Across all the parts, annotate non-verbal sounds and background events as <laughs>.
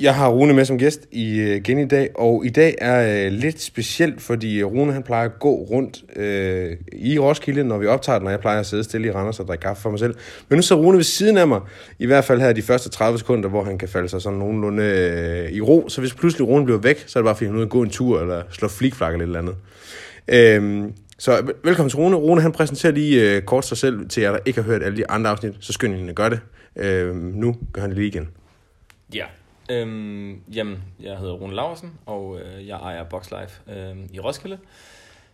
Jeg har Rune med som gæst i, øh, igen i dag, og i dag er øh, lidt specielt, fordi Rune han plejer at gå rundt øh, i Roskilde, når vi optager den, og jeg plejer at sidde stille i Randers og drikke kaffe for mig selv. Men nu så Rune ved siden af mig, i hvert fald her de første 30 sekunder, hvor han kan falde sig sådan nogenlunde øh, i ro. Så hvis pludselig Rune bliver væk, så er det bare fordi han er ude at gå en tur, eller slå flikflak eller et eller andet. Øh, så velkommen til Rune. Rune han præsenterer lige øh, kort sig selv til jer, der ikke har hørt alle de andre afsnit, så skynd jer at gøre det. Øh, nu gør han det lige igen. Ja, øhm, jamen, jeg hedder Rune Laversen, og øh, jeg ejer Boxlife øh, i Roskilde,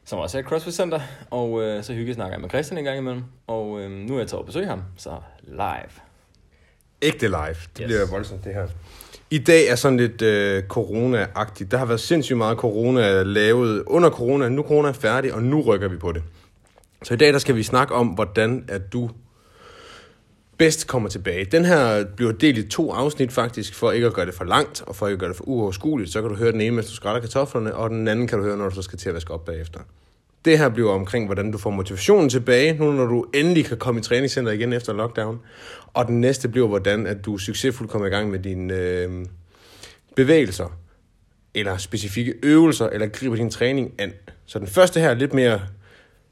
som også er et CrossFit Center, og øh, så hygge snakker jeg med Christian en gang imellem, og øh, nu er jeg taget at besøge ham, så live. Ægte live. Det Yes. bliver voldsomt, det her. I dag er sådan lidt øh, corona-agtigt. Der har været sindssygt meget corona lavet under corona. Nu er corona færdig, og nu rykker vi på det. Så i dag der skal vi snakke om, hvordan at du bedst kommer tilbage. Den her bliver delt i to afsnit faktisk, for ikke at gøre det for langt, og for ikke at gøre det for uoverskueligt. Så kan du høre den ene, mens du skrætter kartoflerne, og den anden kan du høre, når du så skal til at vaske op bagefter. Det her bliver omkring, hvordan du får motivationen tilbage, nu når du endelig kan komme i træningscenter igen efter lockdown. Og den næste bliver, hvordan at du succesfuldt kommer i gang med dine øh, bevægelser, eller specifikke øvelser, eller griber din træning an. Så den første her er lidt mere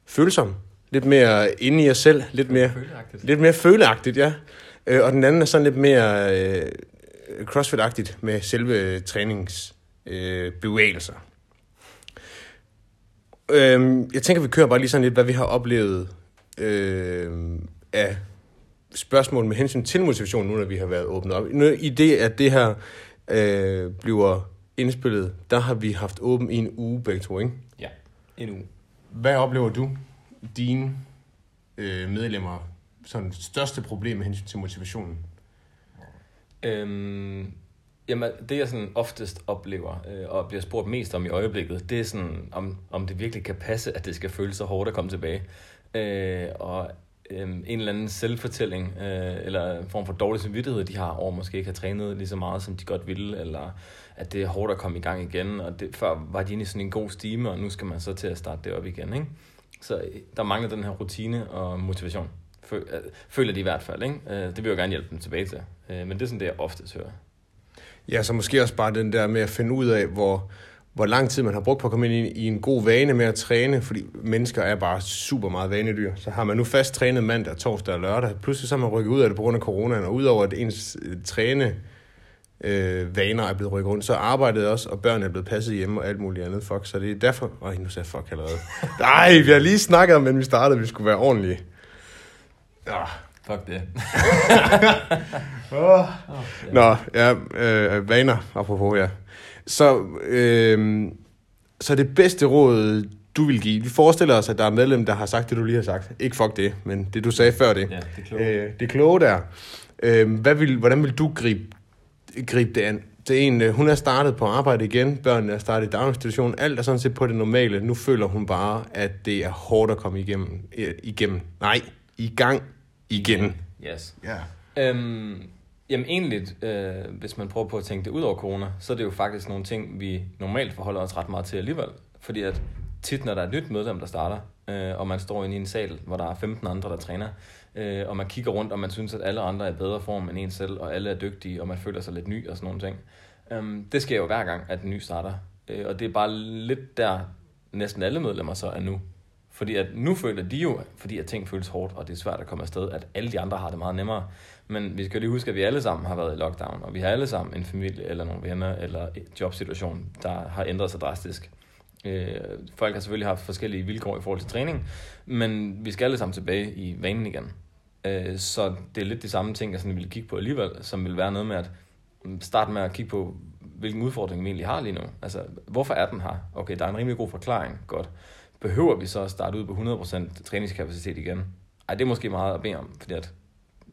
følsom, lidt mere inde i os selv, lidt mere, Føleagtigt. lidt mere føleagtigt, ja. Øh, og den anden er sådan lidt mere øh, crossfit-agtigt med selve træningsbevægelser. Øh, bevægelser. Øhm, jeg tænker, vi kører bare lige sådan lidt, hvad vi har oplevet øh, af spørgsmål med hensyn til motivation, nu når vi har været åbnet op. Nu, I det, at det her øh, bliver indspillet, der har vi haft åben i en uge begge to, ikke? Ja, en uge. Hvad oplever du, dine øh, medlemmer, sådan største problem med hensyn til motivationen? Øhm, jamen, det jeg sådan oftest oplever, øh, og bliver spurgt mest om i øjeblikket, det er sådan, om, om det virkelig kan passe, at det skal føles så hårdt at komme tilbage. Øh, og øh, en eller anden selvfortælling, øh, eller en form for dårlig samvittighed, de har over måske ikke har trænet lige så meget, som de godt ville, eller at det er hårdt at komme i gang igen, og det, før var de inde i sådan en god stime, og nu skal man så til at starte det op igen, ikke? Så øh, der mangler den her rutine og motivation. Øh, føler de i hvert fald, ikke? Øh, det vil jeg jo gerne hjælpe dem tilbage til. Men det er sådan det, jeg oftest hører. Ja, så måske også bare den der med at finde ud af, hvor, hvor lang tid man har brugt på at komme ind i, en god vane med at træne, fordi mennesker er bare super meget vanedyr. Så har man nu fast trænet mandag, torsdag og lørdag, pludselig så er man rykket ud af det på grund af coronaen, og udover at ens øh, træne øh, vaner er blevet rykket rundt, så arbejdet også, og børnene er blevet passet hjemme og alt muligt andet fuck. Så det er derfor... Øj, nu sagde jeg fuck allerede. <laughs> Nej, vi har lige snakket om, men vi startede, at vi skulle være ordentlige. Ja. Fuck det. <laughs> Oh. Nå, ja, øh, vaner, apropos, ja. Så, øh, så det bedste råd, du vil give, vi forestiller os, at der er medlem, der har sagt det, du lige har sagt. Ikke fuck det, men det, du sagde før det. Ja, det er klogt. Øh, det kloge der. Øh, hvad vil, hvordan vil du gribe, gribe det an? Det er en, øh, hun er startet på arbejde igen, børnene er startet i daginstitutionen, alt er sådan set på det normale. Nu føler hun bare, at det er hårdt at komme igennem. øh, igennem. Nej, i gang igen. Yes. Ja. Øhm, jamen egentlig, øh, hvis man prøver på at tænke det ud over corona, så er det jo faktisk nogle ting, vi normalt forholder os ret meget til alligevel. Fordi at tit, når der er et nyt medlem, der starter, øh, og man står inde i en sal, hvor der er 15 andre, der træner, øh, og man kigger rundt, og man synes, at alle andre er i bedre form end en selv, og alle er dygtige, og man føler sig lidt ny og sådan nogle ting. Øhm, det sker jo hver gang, at en ny starter. Øh, og det er bare lidt der, næsten alle medlemmer så er nu. Fordi at nu føler de jo, fordi at ting føles hårdt, og det er svært at komme afsted, at alle de andre har det meget nemmere. Men vi skal jo lige huske, at vi alle sammen har været i lockdown, og vi har alle sammen en familie, eller nogle venner, eller et jobsituation, der har ændret sig drastisk. Øh, folk har selvfølgelig haft forskellige vilkår i forhold til træning, men vi skal alle sammen tilbage i vanen igen. Øh, så det er lidt de samme ting, jeg sådan ville kigge på alligevel, som vil være noget med at mm, starte med at kigge på, hvilken udfordring vi egentlig har lige nu. Altså, hvorfor er den her? Okay, der er en rimelig god forklaring. Godt. Behøver vi så at starte ud på 100% træningskapacitet igen? Ej, det er måske meget at bede om, fordi at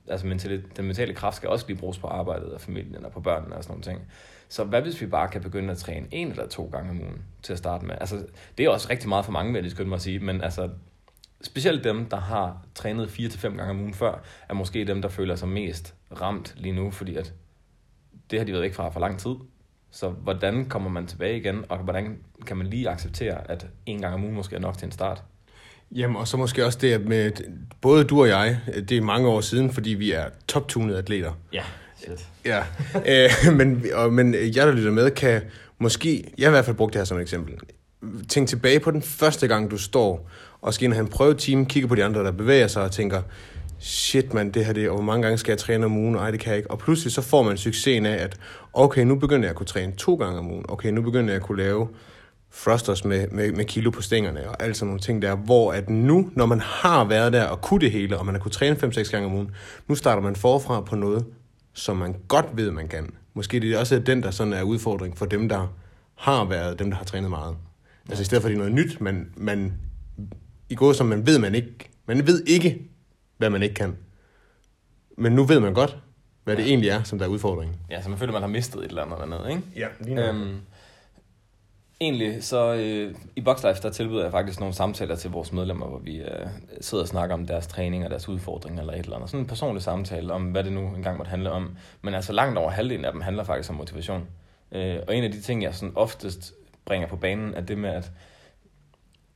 altså mentale, den mentale kraft skal også blive bruges på arbejdet og familien og på børnene og sådan nogle ting. Så hvad hvis vi bare kan begynde at træne en eller to gange om ugen til at starte med? Altså, det er også rigtig meget for mange, vil jeg skynde mig at sige, men altså, specielt dem, der har trænet 4-5 gange om ugen før, er måske dem, der føler sig mest ramt lige nu, fordi at det har de været væk fra for lang tid. Så hvordan kommer man tilbage igen, og hvordan kan man lige acceptere, at en gang om ugen måske er nok til en start? Jamen, og så måske også det, at med både du og jeg, det er mange år siden, fordi vi er top-tunede atleter. Ja. Shit. Ja, øh, <laughs> men, og, men jeg, der lytter med, kan måske, jeg har i hvert fald brugt det her som et eksempel, tænk tilbage på den første gang, du står og skal ind og have en prøvetime, kigger på de andre, der bevæger sig og tænker, shit mand, det her det, og hvor mange gange skal jeg træne om ugen, ej det kan jeg ikke. Og pludselig så får man succesen af, at okay, nu begynder jeg at kunne træne to gange om ugen, okay, nu begynder jeg at kunne lave thrusters med, med, med kilo på stængerne og alt sådan nogle ting der, hvor at nu, når man har været der og kunne det hele, og man har kunnet træne 5-6 gange om ugen, nu starter man forfra på noget, som man godt ved, man kan. Måske det er også den, der sådan er udfordring for dem, der har været, dem, der har trænet meget. Altså i stedet for, at det er noget nyt, man, man i går som man ved, man ikke, man ved ikke, hvad man ikke kan. Men nu ved man godt, hvad ja. det egentlig er, som der er udfordringen. Ja, så man føler, man har mistet et eller andet dernede, ikke? Ja, lige øhm, Egentlig, så øh, i Boxlife, der tilbyder jeg faktisk nogle samtaler til vores medlemmer, hvor vi øh, sidder og snakker om deres træning og deres udfordringer eller et eller andet. Sådan en personlig samtale om, hvad det nu engang måtte handle om. Men altså langt over halvdelen af dem handler faktisk om motivation. Øh, og en af de ting, jeg sådan oftest bringer på banen, er det med, at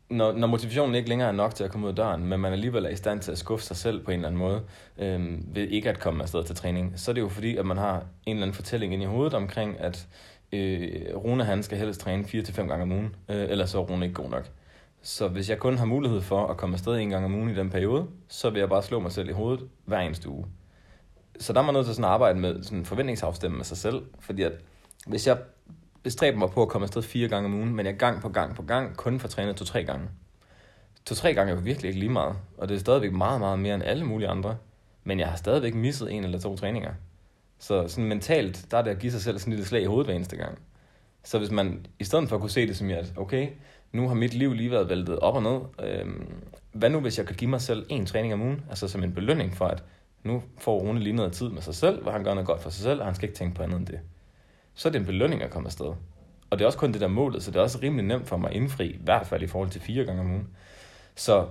når, når motivationen ikke længere er nok til at komme ud af døren, men man alligevel er i stand til at skuffe sig selv på en eller anden måde, øh, ved ikke at komme afsted til træning, så er det jo fordi, at man har en eller anden fortælling ind i hovedet omkring, at øh, Rune han skal helst træne 4-5 gange om ugen, øh, ellers så er Rune ikke god nok. Så hvis jeg kun har mulighed for at komme afsted en gang om ugen i den periode, så vil jeg bare slå mig selv i hovedet hver eneste uge. Så der er man nødt til sådan at arbejde med sådan forventningsafstemme med sig selv, fordi at hvis jeg bestræbe mig på at komme afsted fire gange om ugen, men jeg gang på gang på gang kun får trænet to-tre gange. To-tre gange er jo virkelig ikke lige meget, og det er stadigvæk meget, meget mere end alle mulige andre. Men jeg har stadigvæk misset en eller to træninger. Så sådan mentalt, der er det at give sig selv sådan et lille slag i hovedet hver eneste gang. Så hvis man, i stedet for at kunne se det som, at okay, nu har mit liv lige været væltet op og ned, øhm, hvad nu hvis jeg kan give mig selv en træning om ugen, altså som en belønning for, at nu får Rune lige noget tid med sig selv, hvor han gør noget godt for sig selv, og han skal ikke tænke på andet end det så er det en belønning at komme afsted. Og det er også kun det der målet, så det er også rimelig nemt for mig at indfri, i hvert fald i forhold til fire gange om ugen. Så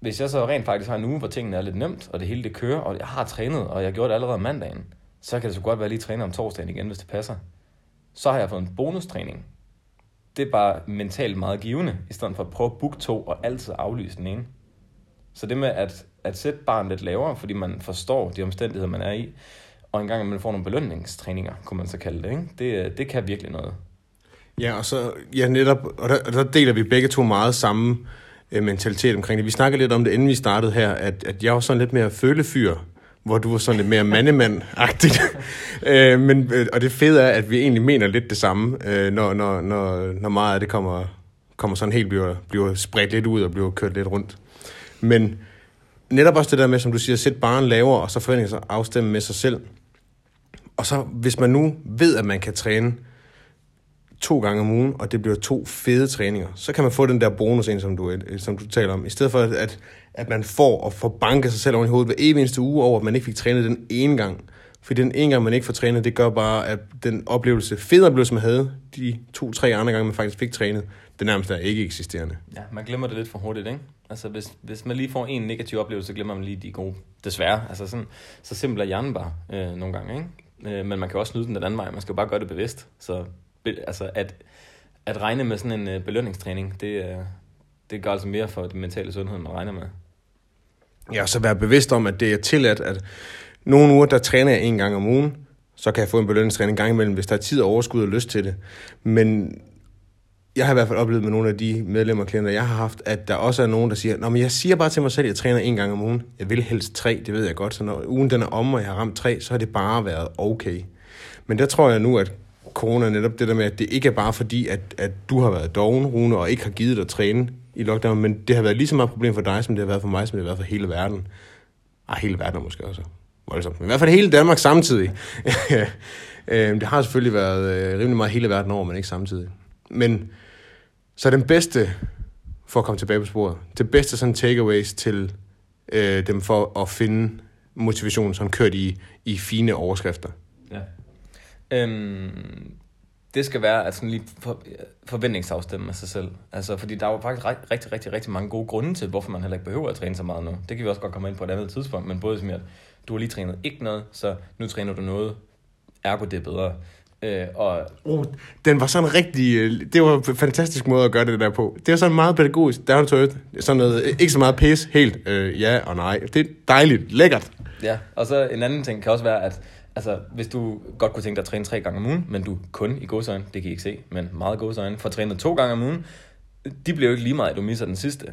hvis jeg så rent faktisk har en uge, hvor tingene er lidt nemt, og det hele det kører, og jeg har trænet, og jeg gjorde det allerede mandagen, så kan det så godt være, at jeg lige træner om torsdagen igen, hvis det passer. Så har jeg fået en bonustræning. Det er bare mentalt meget givende, i stedet for at prøve at booke to og altid aflyse den ene. Så det med at, at sætte barnet lidt lavere, fordi man forstår de omstændigheder, man er i, og en gang man får nogle belønningstræninger, kunne man så kalde det, ikke? Det, det kan virkelig noget. Ja, og så ja, netop, og der, der deler vi begge to meget samme øh, mentalitet omkring det. Vi snakkede lidt om det, inden vi startede her, at, at jeg var sådan lidt mere følefyr, hvor du var sådan lidt mere <laughs> mandemand-agtigt. <laughs> øh, men, øh, og det fede er, at vi egentlig mener lidt det samme, øh, når, når, når, når meget af det kommer, kommer sådan helt, bliver, bliver spredt lidt ud og bliver kørt lidt rundt. Men netop også det der med, som du siger, at sætte barn lavere, og så forventninger sig afstemme med sig selv. Og så hvis man nu ved, at man kan træne to gange om ugen, og det bliver to fede træninger, så kan man få den der bonus ind, som du, øh, som du taler om. I stedet for, at, at man får og får banket sig selv over i hovedet hver evig eneste uge over, at man ikke fik trænet den ene gang. For den ene gang, man ikke får trænet, det gør bare, at den oplevelse, fede oplevelse, man havde, de to-tre andre gange, man faktisk fik trænet, det nærmest er ikke eksisterende. Ja, man glemmer det lidt for hurtigt, ikke? Altså, hvis, hvis man lige får en negativ oplevelse, så glemmer man lige de gode. Desværre. Altså, sådan, så simpelt er hjernen bare øh, nogle gange, ikke? Øh, men man kan også nyde den den anden vej. Man skal jo bare gøre det bevidst. Så altså, at, at regne med sådan en øh, belønningstræning, det, øh, det gør altså mere for den mentale sundhed, man regner med. Ja, så være bevidst om, at det er tilladt, at nogle uger, der træner jeg en gang om ugen, så kan jeg få en belønningstræning en gang imellem, hvis der er tid og overskud og lyst til det. Men jeg har i hvert fald oplevet med nogle af de medlemmer og klienter, jeg har haft, at der også er nogen, der siger, Nå, men jeg siger bare til mig selv, at jeg træner en gang om ugen. Jeg vil helst tre, det ved jeg godt. Så når ugen den er om, og jeg har ramt tre, så har det bare været okay. Men der tror jeg nu, at corona er netop det der med, at det ikke er bare fordi, at, at du har været doven, Rune, og ikke har givet dig at træne i lockdown, men det har været lige så meget problem for dig, som det har været for mig, som det har været for hele verden. Ej, hele verden måske også. Voldsomt. Men i hvert fald hele Danmark samtidig. <laughs> Øhm, det har selvfølgelig været øh, rimelig meget hele verden over, men ikke samtidig. Men så den bedste, for at komme tilbage på sporet, det bedste sådan takeaways til øh, dem for at finde motivation, som kørt i, i fine overskrifter. Ja. Øhm, det skal være at sådan lige for, forventningsafstemme med sig selv. Altså, fordi der er jo faktisk rigtig, rigtig, rigtig, rigtig mange gode grunde til, hvorfor man heller ikke behøver at træne så meget nu. Det kan vi også godt komme ind på et andet tidspunkt, men både som at du har lige trænet ikke noget, så nu træner du noget, ergo det er bedre. Øh, og... Oh, den var sådan rigtig... Øh, det var en fantastisk måde at gøre det der på. Det var sådan meget pædagogisk, down to earth. Sådan noget, ikke så meget pis, helt øh, ja og nej. Det er dejligt, lækkert. Ja, og så en anden ting kan også være, at altså, hvis du godt kunne tænke dig at træne tre gange om ugen, men du kun i godsøjne, det kan I ikke se, men meget godsøjne, får trænet to gange om ugen, de bliver jo ikke lige meget, at du misser den sidste.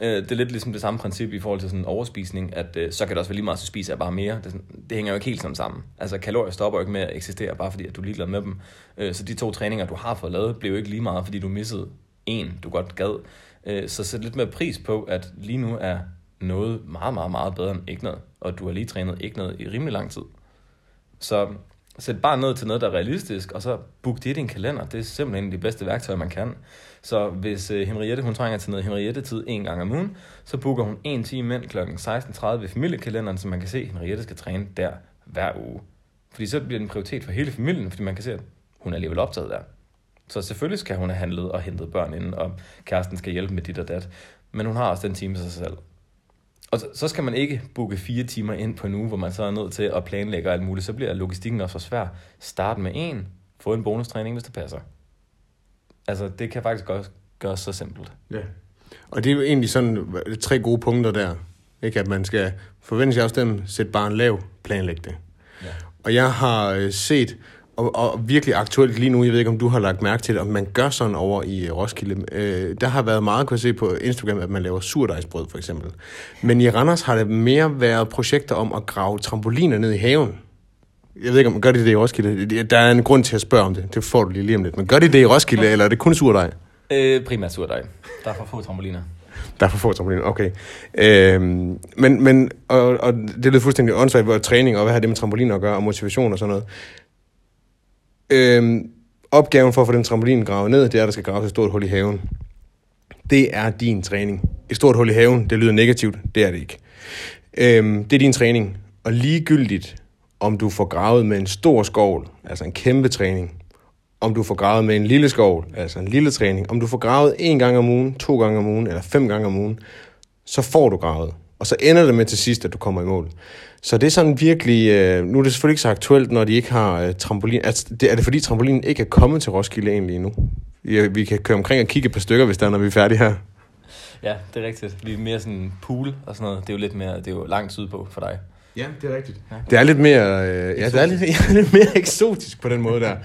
Øh, det er lidt ligesom det samme princip i forhold til sådan overspisning, at øh, så kan det også være lige meget, at du spiser bare mere. Det, sådan, det hænger jo ikke helt sådan sammen. Altså kalorier stopper jo ikke med at eksistere, bare fordi at du er ligeglad med dem. Øh, så de to træninger, du har fået lavet, blev jo ikke lige meget, fordi du missede en, du godt gad. Øh, så sæt lidt mere pris på, at lige nu er noget meget, meget, meget bedre end ikke noget, og du har lige trænet ikke noget i rimelig lang tid. Så sæt bare ned til noget, der er realistisk, og så book det i din kalender. Det er simpelthen de bedste værktøjer, man kan. Så hvis øh, Henriette, hun trænger til noget Henriette-tid en gang om ugen, så booker hun en time ind kl. 16.30 ved familiekalenderen, så man kan se, at Henriette skal træne der hver uge. Fordi så bliver det en prioritet for hele familien, fordi man kan se, at hun er alligevel optaget der. Så selvfølgelig skal hun have handlet og hentet børn inden, og kæresten skal hjælpe med dit og dat. Men hun har også den time til sig selv. Og så skal man ikke booke fire timer ind på en uge, hvor man så er nødt til at planlægge alt muligt. Så bliver logistikken også for svær. Start med en, få en bonustræning, hvis det passer. Altså, det kan faktisk godt gøres så simpelt. Ja. Og det er jo egentlig sådan tre gode punkter der. Ikke? At man skal forvente sig også dem, sætte bare en lav, planlægge det. Ja. Og jeg har øh, set, og, og virkelig aktuelt lige nu, jeg ved ikke, om du har lagt mærke til det, om man gør sådan over i øh, Roskilde. Øh, der har været meget, kunne jeg se på Instagram, at man laver surdejsbrød for eksempel. Men i Randers har det mere været projekter om at grave trampoliner ned i haven. Jeg ved ikke, om man gør det det i Roskilde. Der er en grund til at spørge om det. Det får du lige lige om lidt. Men gør de det i Roskilde, eller er det kun surdej? Øh, primært surdej. Der er for få trampoliner. Der er for få trampoliner, okay. Øhm, men, men og, og det lyder fuldstændig åndssvagt, hvor træning og hvad har det med trampoliner at gøre, og motivation og sådan noget. Øhm, opgaven for at få den trampolin gravet ned, det er, at der skal graves et stort hul i haven. Det er din træning. Et stort hul i haven, det lyder negativt, det er det ikke. Øhm, det er din træning, og ligegyldigt, om du får gravet med en stor skovl, altså en kæmpe træning, om du får gravet med en lille skovl, altså en lille træning, om du får gravet en gang om ugen, to gange om ugen eller fem gange om ugen, så får du gravet. Og så ender det med til sidst, at du kommer i mål. Så det er sådan virkelig, øh, nu er det selvfølgelig ikke så aktuelt, når de ikke har øh, trampolin. Altså, det, er det fordi trampolinen ikke er kommet til Roskilde egentlig endnu? Vi, vi kan køre omkring og kigge et par stykker, hvis der er, når vi er færdige her. Ja, det er rigtigt. Vi er mere sådan pool og sådan noget. Det er jo lidt mere, det er jo langt sydpå for dig. Ja, det er rigtigt. Ja. Det er lidt mere, øh, ja, det er lidt, <laughs> ja, lidt mere eksotisk på den måde der.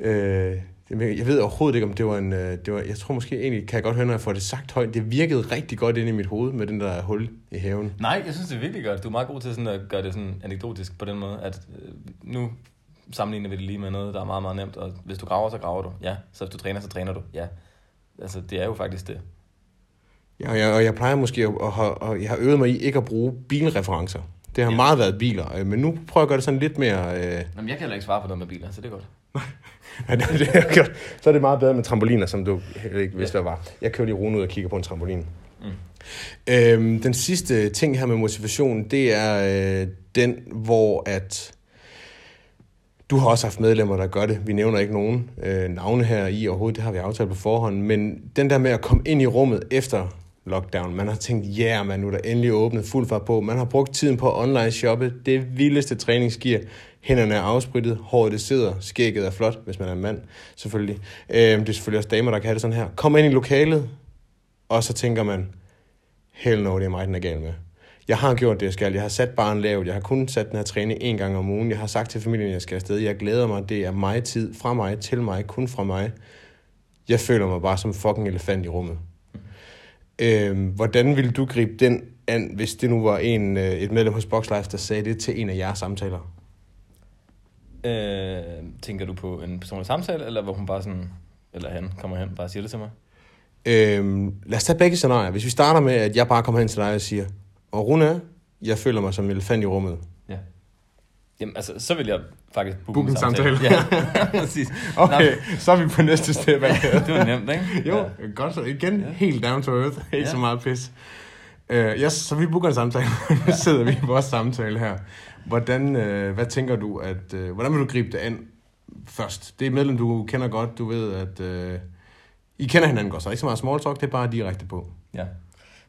<laughs> øh, jeg ved overhovedet ikke, om det var en... Øh, det var, jeg tror måske egentlig, kan jeg godt høre, når jeg får det sagt højt, det virkede rigtig godt ind i mit hoved med den der hul i haven. Nej, jeg synes, det er virkelig godt. Du er meget god til sådan at gøre det sådan anekdotisk på den måde, at øh, nu sammenligner vi det lige med noget, der er meget, meget nemt, og hvis du graver, så graver du. Ja. Så hvis du træner, så træner du. Ja. Altså, det er jo faktisk det. Ja, og jeg, og jeg plejer måske at, at, at, at jeg har øvet mig i ikke at bruge bilreferencer. Det har ja. meget været biler, øh, men nu prøver jeg at gøre det sådan lidt mere... Øh... Jamen, jeg kan heller ikke svare på noget med biler, så det er godt. <laughs> ja, det, det er godt. Så er det meget bedre med trampoliner, som du ikke vidste, hvad var. Jeg kører lige Rune ud og kigger på en trampolin. Mm. Øhm, den sidste ting her med motivation, det er øh, den, hvor at... Du har også haft medlemmer, der gør det. Vi nævner ikke nogen øh, navne her i overhovedet, det har vi aftalt på forhånd. Men den der med at komme ind i rummet efter lockdown. Man har tænkt, ja, yeah, man nu er der endelig åbnet fuld fart på. Man har brugt tiden på online shoppe. Det vildeste træningsgear. Hænderne er afsprittet, håret det sidder, skægget er flot, hvis man er en mand, selvfølgelig. Øh, det er selvfølgelig også damer, der kan have det sådan her. Kom ind i lokalet, og så tænker man, hell no, det er mig, den er gal med. Jeg har gjort det, jeg skal. Jeg har sat barn lavt. Jeg har kun sat den her træning en gang om ugen. Jeg har sagt til familien, at jeg skal afsted. Jeg glæder mig. Det er mig tid. Fra mig, til mig, kun fra mig. Jeg føler mig bare som fucking elefant i rummet. Øh, hvordan ville du gribe den an, hvis det nu var en, øh, et medlem hos Boxlife, der sagde det til en af jeres samtaler? Øh, tænker du på en personlig samtale, eller hvor hun bare sådan, eller han kommer hen og bare siger det til mig? Øh, lad os tage begge scenarier. Hvis vi starter med, at jeg bare kommer hen til dig og siger, og Rune, jeg føler mig som en elefant i rummet. Ja. Jamen, altså, så vil jeg faktisk booke, booke en samtale. samtale. <laughs> Ja, præcis. <laughs> okay, Nå. så er vi på næste step. det var nemt, ikke? Jo, ja. godt så. Igen, ja. helt down to earth. Ikke ja. så meget pis. Uh, yes, så vi booker en samtale. <laughs> nu sidder vi i vores samtale her. Hvordan, uh, hvad tænker du, at, uh, hvordan vil du gribe det an først? Det er et medlem, du kender godt. Du ved, at uh, I kender hinanden godt, så ikke så meget small talk, det er bare direkte på. Ja.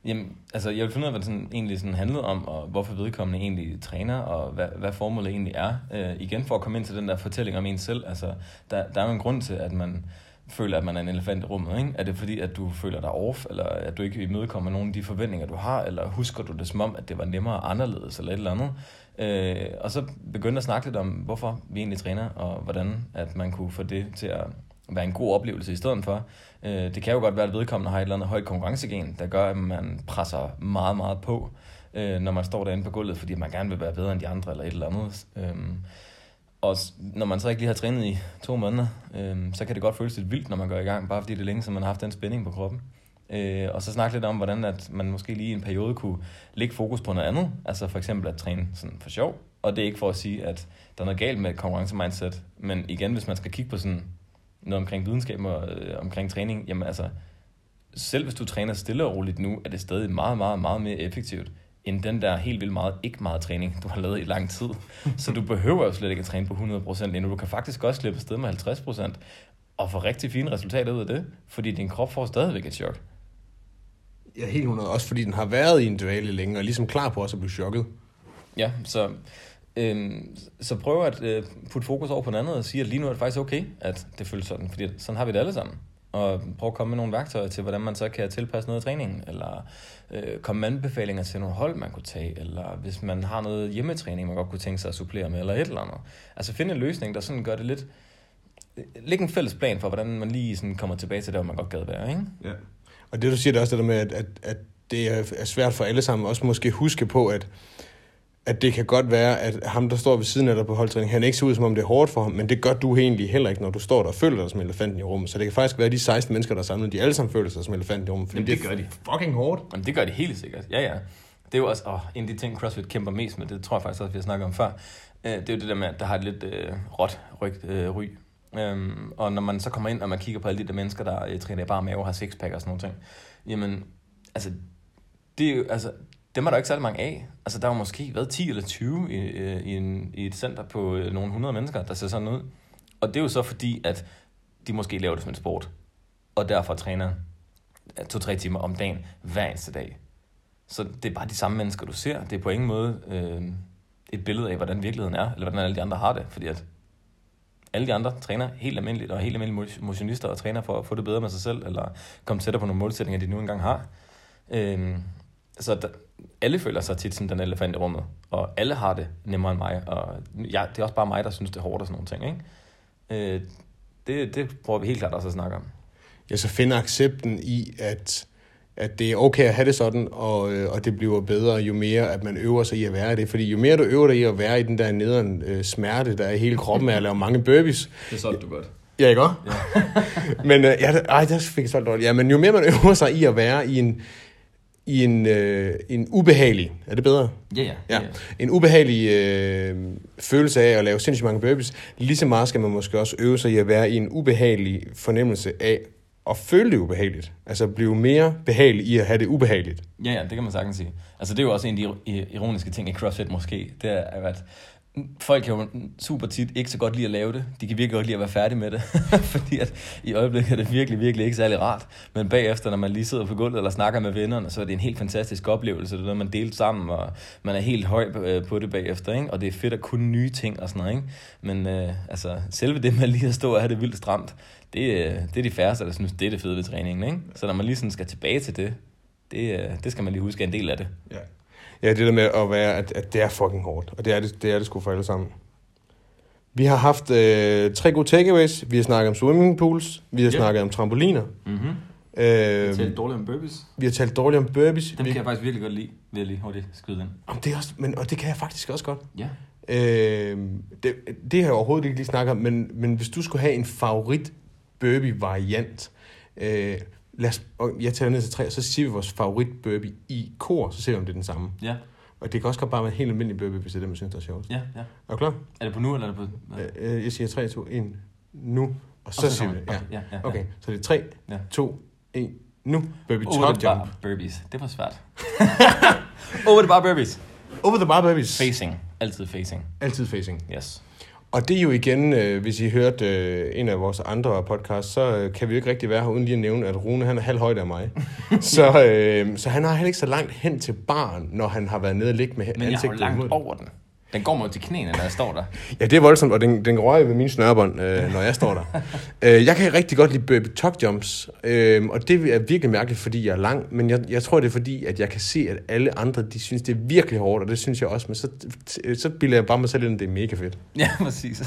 Jamen, altså, jeg vil finde ud af, hvad det sådan, egentlig sådan handlede om, og hvorfor vedkommende egentlig træner, og hvad, hvad formålet egentlig er. Øh, igen for at komme ind til den der fortælling om en selv. Altså, der, der er jo en grund til, at man føler, at man er en elefant i rummet? Ikke? Er det fordi, at du føler dig off, eller at du ikke imødekommer nogle af de forventninger, du har, eller husker du det som om, at det var nemmere og anderledes, eller et eller andet? Øh, og så begyndte at snakke lidt om, hvorfor vi egentlig træner, og hvordan at man kunne få det til at være en god oplevelse i stedet for. Øh, det kan jo godt være, at vedkommende har et eller andet højt konkurrencegen, der gør, at man presser meget, meget på, øh, når man står derinde på gulvet, fordi man gerne vil være bedre end de andre, eller et eller andet. Øh, og når man så ikke lige har trænet i to måneder, øh, så kan det godt føles lidt vildt, når man går i gang, bare fordi det er længe, så man har haft den spænding på kroppen. Øh, og så snakke lidt om, hvordan at man måske lige i en periode kunne lægge fokus på noget andet. Altså for eksempel at træne sådan for sjov. Og det er ikke for at sige, at der er noget galt med konkurrencemindset. Men igen, hvis man skal kigge på sådan noget omkring videnskab og øh, omkring træning, jamen altså, selv hvis du træner stille og roligt nu, er det stadig meget, meget, meget mere effektivt, end den der helt vildt meget, ikke meget træning, du har lavet i lang tid. Så du behøver jo slet ikke at træne på 100% endnu. Du kan faktisk også slippe afsted med 50% og få rigtig fine resultater ud af det, fordi din krop får stadigvæk et chok. Ja, helt 100. Også fordi den har været i en dvale længe, og ligesom klar på også at blive chokket. Ja, så, øhm, så prøv at øh, putte fokus over på noget andet og sige, at lige nu er det faktisk okay, at det føles sådan, fordi sådan har vi det alle sammen. Og prøv at komme med nogle værktøjer til, hvordan man så kan tilpasse noget af træningen, eller øh, komme med anbefalinger til nogle hold, man kunne tage, eller hvis man har noget hjemmetræning, man godt kunne tænke sig at supplere med, eller et eller andet. Altså finde en løsning, der sådan gør det lidt... Øh, læg en fælles plan for, hvordan man lige sådan kommer tilbage til det, hvor man godt gad være, ikke? Ja. Og det du siger, det er også det der med, at, at, at det er svært for alle sammen også måske huske på, at, at det kan godt være, at ham, der står ved siden af dig på holdtræning, han ikke ser ud, som om det er hårdt for ham, men det gør du egentlig heller ikke, når du står der og føler dig som elefanten i rummet. Så det kan faktisk være, at de 16 mennesker, der er samlet, de alle sammen føler sig som elefanten i rummet. Fordi Jamen, det, det gør de. fucking hårdt. Jamen, det gør de helt sikkert. Ja, ja. Det er jo også åh, en af de ting, CrossFit kæmper mest med, det tror jeg faktisk også, vi har snakket om før. Øh, det er jo det der med, at der har et lidt øh, råt ryg, øh, ry. Øhm, og når man så kommer ind, og man kigger på alle de der mennesker, der øh, træner bare mave og har sixpack og sådan noget ting, jamen, altså, det er jo, altså, dem er der ikke særlig mange af. Altså, der er jo måske været 10 eller 20 i, øh, i, en, i et center på øh, nogle hundrede mennesker, der ser sådan ud. Og det er jo så fordi, at de måske laver det som en sport, og derfor træner to-tre timer om dagen hver eneste dag. Så det er bare de samme mennesker, du ser. Det er på ingen måde øh, et billede af, hvordan virkeligheden er, eller hvordan alle de andre har det. Fordi at alle de andre træner helt almindeligt, og helt almindelige motionister, og træner for at få det bedre med sig selv, eller komme tættere på nogle målsætninger, de nu engang har. Øh, så der, alle føler sig tit som den elefant i rummet, og alle har det nemmere end mig, og ja, det er også bare mig, der synes, det er hårdt og sådan nogle ting, ikke? Øh, det, det prøver vi helt klart også at snakke om. Ja, så finder accepten i, at, at det er okay at have det sådan, og, øh, og det bliver bedre, jo mere at man øver sig i at være det. Fordi jo mere du øver dig i at være i den der nederen øh, smerte, der er i hele kroppen af at lave mange burpees. Det solgte du godt. Ja, ikke også? Ja. <laughs> men øh, ja, ej, det fik jeg solgt dårligt. Ja, men jo mere man øver sig i at være i en, i en, øh, en ubehagelig, er det bedre? Ja, ja. ja. En ubehagelig øh, følelse af at lave sindssygt mange burpees. Lige så meget skal man måske også øve sig i at være i en ubehagelig fornemmelse af at føle det ubehageligt. Altså blive mere behagelig i at have det ubehageligt. Ja, ja, det kan man sagtens sige. Altså det er jo også en af de ironiske ting i CrossFit måske. Det er, at folk kan jo super tit ikke så godt lide at lave det. De kan virkelig godt lide at være færdige med det. <laughs> Fordi at i øjeblikket er det virkelig, virkelig ikke særlig rart. Men bagefter, når man lige sidder på gulvet eller snakker med vennerne, så er det en helt fantastisk oplevelse. Det er noget, man deler sammen, og man er helt høj øh, på det bagefter. Ikke? Og det er fedt at kunne nye ting og sådan noget. Ikke? Men øh, altså, selve det med lige at stå og have det vildt stramt, det, øh, det er de færreste, der synes, det er det fede ved træningen. Ikke? Så når man lige sådan skal tilbage til det, det, øh, det skal man lige huske er en del af det. Ja. Ja, det der med at være, at, at det er fucking hårdt. Og det er det, det, er det sgu for alle sammen. Vi har haft øh, tre gode takeaways. Vi har snakket om swimmingpools. Vi har yep. snakket om trampoliner. Mm-hmm. Øh, vi har talt dårligt om burpees. Vi har talt dårligt om burpees. Dem kan jeg faktisk virkelig godt lide, vil jeg lige hurtigt skyde ind. Om det er også, men, og det kan jeg faktisk også godt. Ja. Øh, det, det har jeg overhovedet ikke lige snakket om, men, men hvis du skulle have en favorit burpee-variant, øh, lad os, og jeg tager ned til tre, og så siger vi vores favorit burpee i kor, så ser vi, om det er den samme. Ja. Og det kan også godt bare være en helt almindelig burpee, hvis det er det, man synes, der er sjovt. Ja, ja. Er du klar? Er det på nu, eller er det på... Øh, jeg siger 3, 2, 1, nu, og så, og så siger vi det. Ja. Okay, ja, ja, okay, så det er 3, ja. 2, 1, nu. Burpee Over top jump. burpees. Det var svært. <laughs> Over the bar burpees. Over the bar burpees. Facing. Altid facing. Altid facing. Yes. Og det er jo igen, øh, hvis I hørte øh, en af vores andre podcasts, så øh, kan vi jo ikke rigtig være her uden lige at nævne, at Rune han er halv højde af mig. <laughs> så, øh, så han har heller ikke så langt hen til barn, når han har været nede og ligge med Men jeg har jo langt over den. Den går mod til knæene, når jeg står der. Ja, det er voldsomt, og den, den rører ved mine snørbånd, øh, når jeg står der. <laughs> øh, jeg kan rigtig godt lide burpee tuck jumps, øh, og det er virkelig mærkeligt, fordi jeg er lang, men jeg, jeg tror, det er fordi, at jeg kan se, at alle andre, de synes, det er virkelig hårdt, og det synes jeg også, men så, så bilder jeg bare mig selv ind, at det er mega fedt. <laughs> Ja, præcis.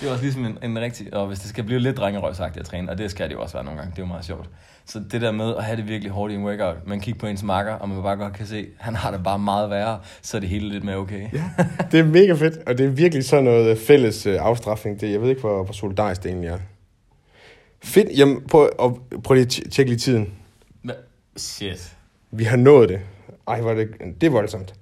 det er også ligesom en, en rigtig, og hvis det skal blive lidt drengerøvsagtigt at træne, og det skal det jo også være nogle gange, det er jo meget sjovt. Så det der med at have det virkelig hårdt i en workout, man kigger på ens marker, og man bare godt kan se, han har det bare meget værre, så er det hele lidt mere okay. Ja, <laughs> det er mega fedt, og det er virkelig sådan noget fælles øh, afstraffing. Det, jeg ved ikke, hvor, hvor solidarisk det egentlig er. Fedt. Jamen, prøv, og, prøv lige at tjekke lige tiden. Shit. Vi har nået det. Ej, er det, det er voldsomt.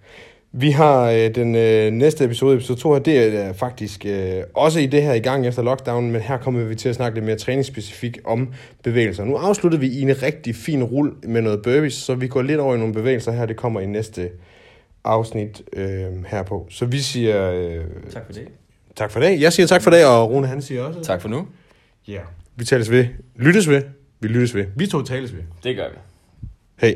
Vi har øh, den øh, næste episode, episode 2 her, det er øh, faktisk øh, også i det her i gang efter lockdown, men her kommer vi til at snakke lidt mere træningsspecifikt om bevægelser. Nu afslutter vi i en rigtig fin rul med noget burpees, så vi går lidt over i nogle bevægelser her, det kommer i næste afsnit øh, herpå. Så vi siger øh, Tak for det. tak for det. Jeg siger tak for det, og Rune han siger også. Tak for nu. Ja. Yeah. Vi tales ved. Lyttes ved. Vi lyttes ved. Vi to tales ved. Det gør vi. Hej.